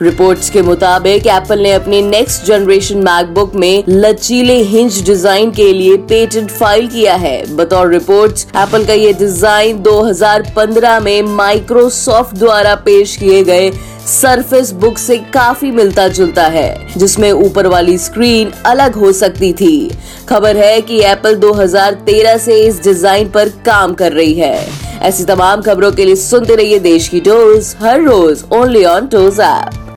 Reports के मुताबिक Apple ने अपनी नेक्स्ट जनरेशन मैकबुक में लचीले हिंज डिज़ाइन के लिए पेटेंट फ़ाइल किया है। बतौर रिपोर्ट्स एप्पल का ये डिज़ाइन 2015 में माइक्रोसॉफ्ट द्वारा पेश किए गए सरफेस बुक से काफ़ी मिलता जुलता है, जिसमें ऊपर वाली स्क्रीन अलग हो सकती थी। खबर है कि एप्पल 2013 से इस डिज़ाइन पर काम कर रही है। ऐसी तमाम खबरों के लिए सुनते रहिए देश की डोज हर रोज ओनली ऑन टोज ऐप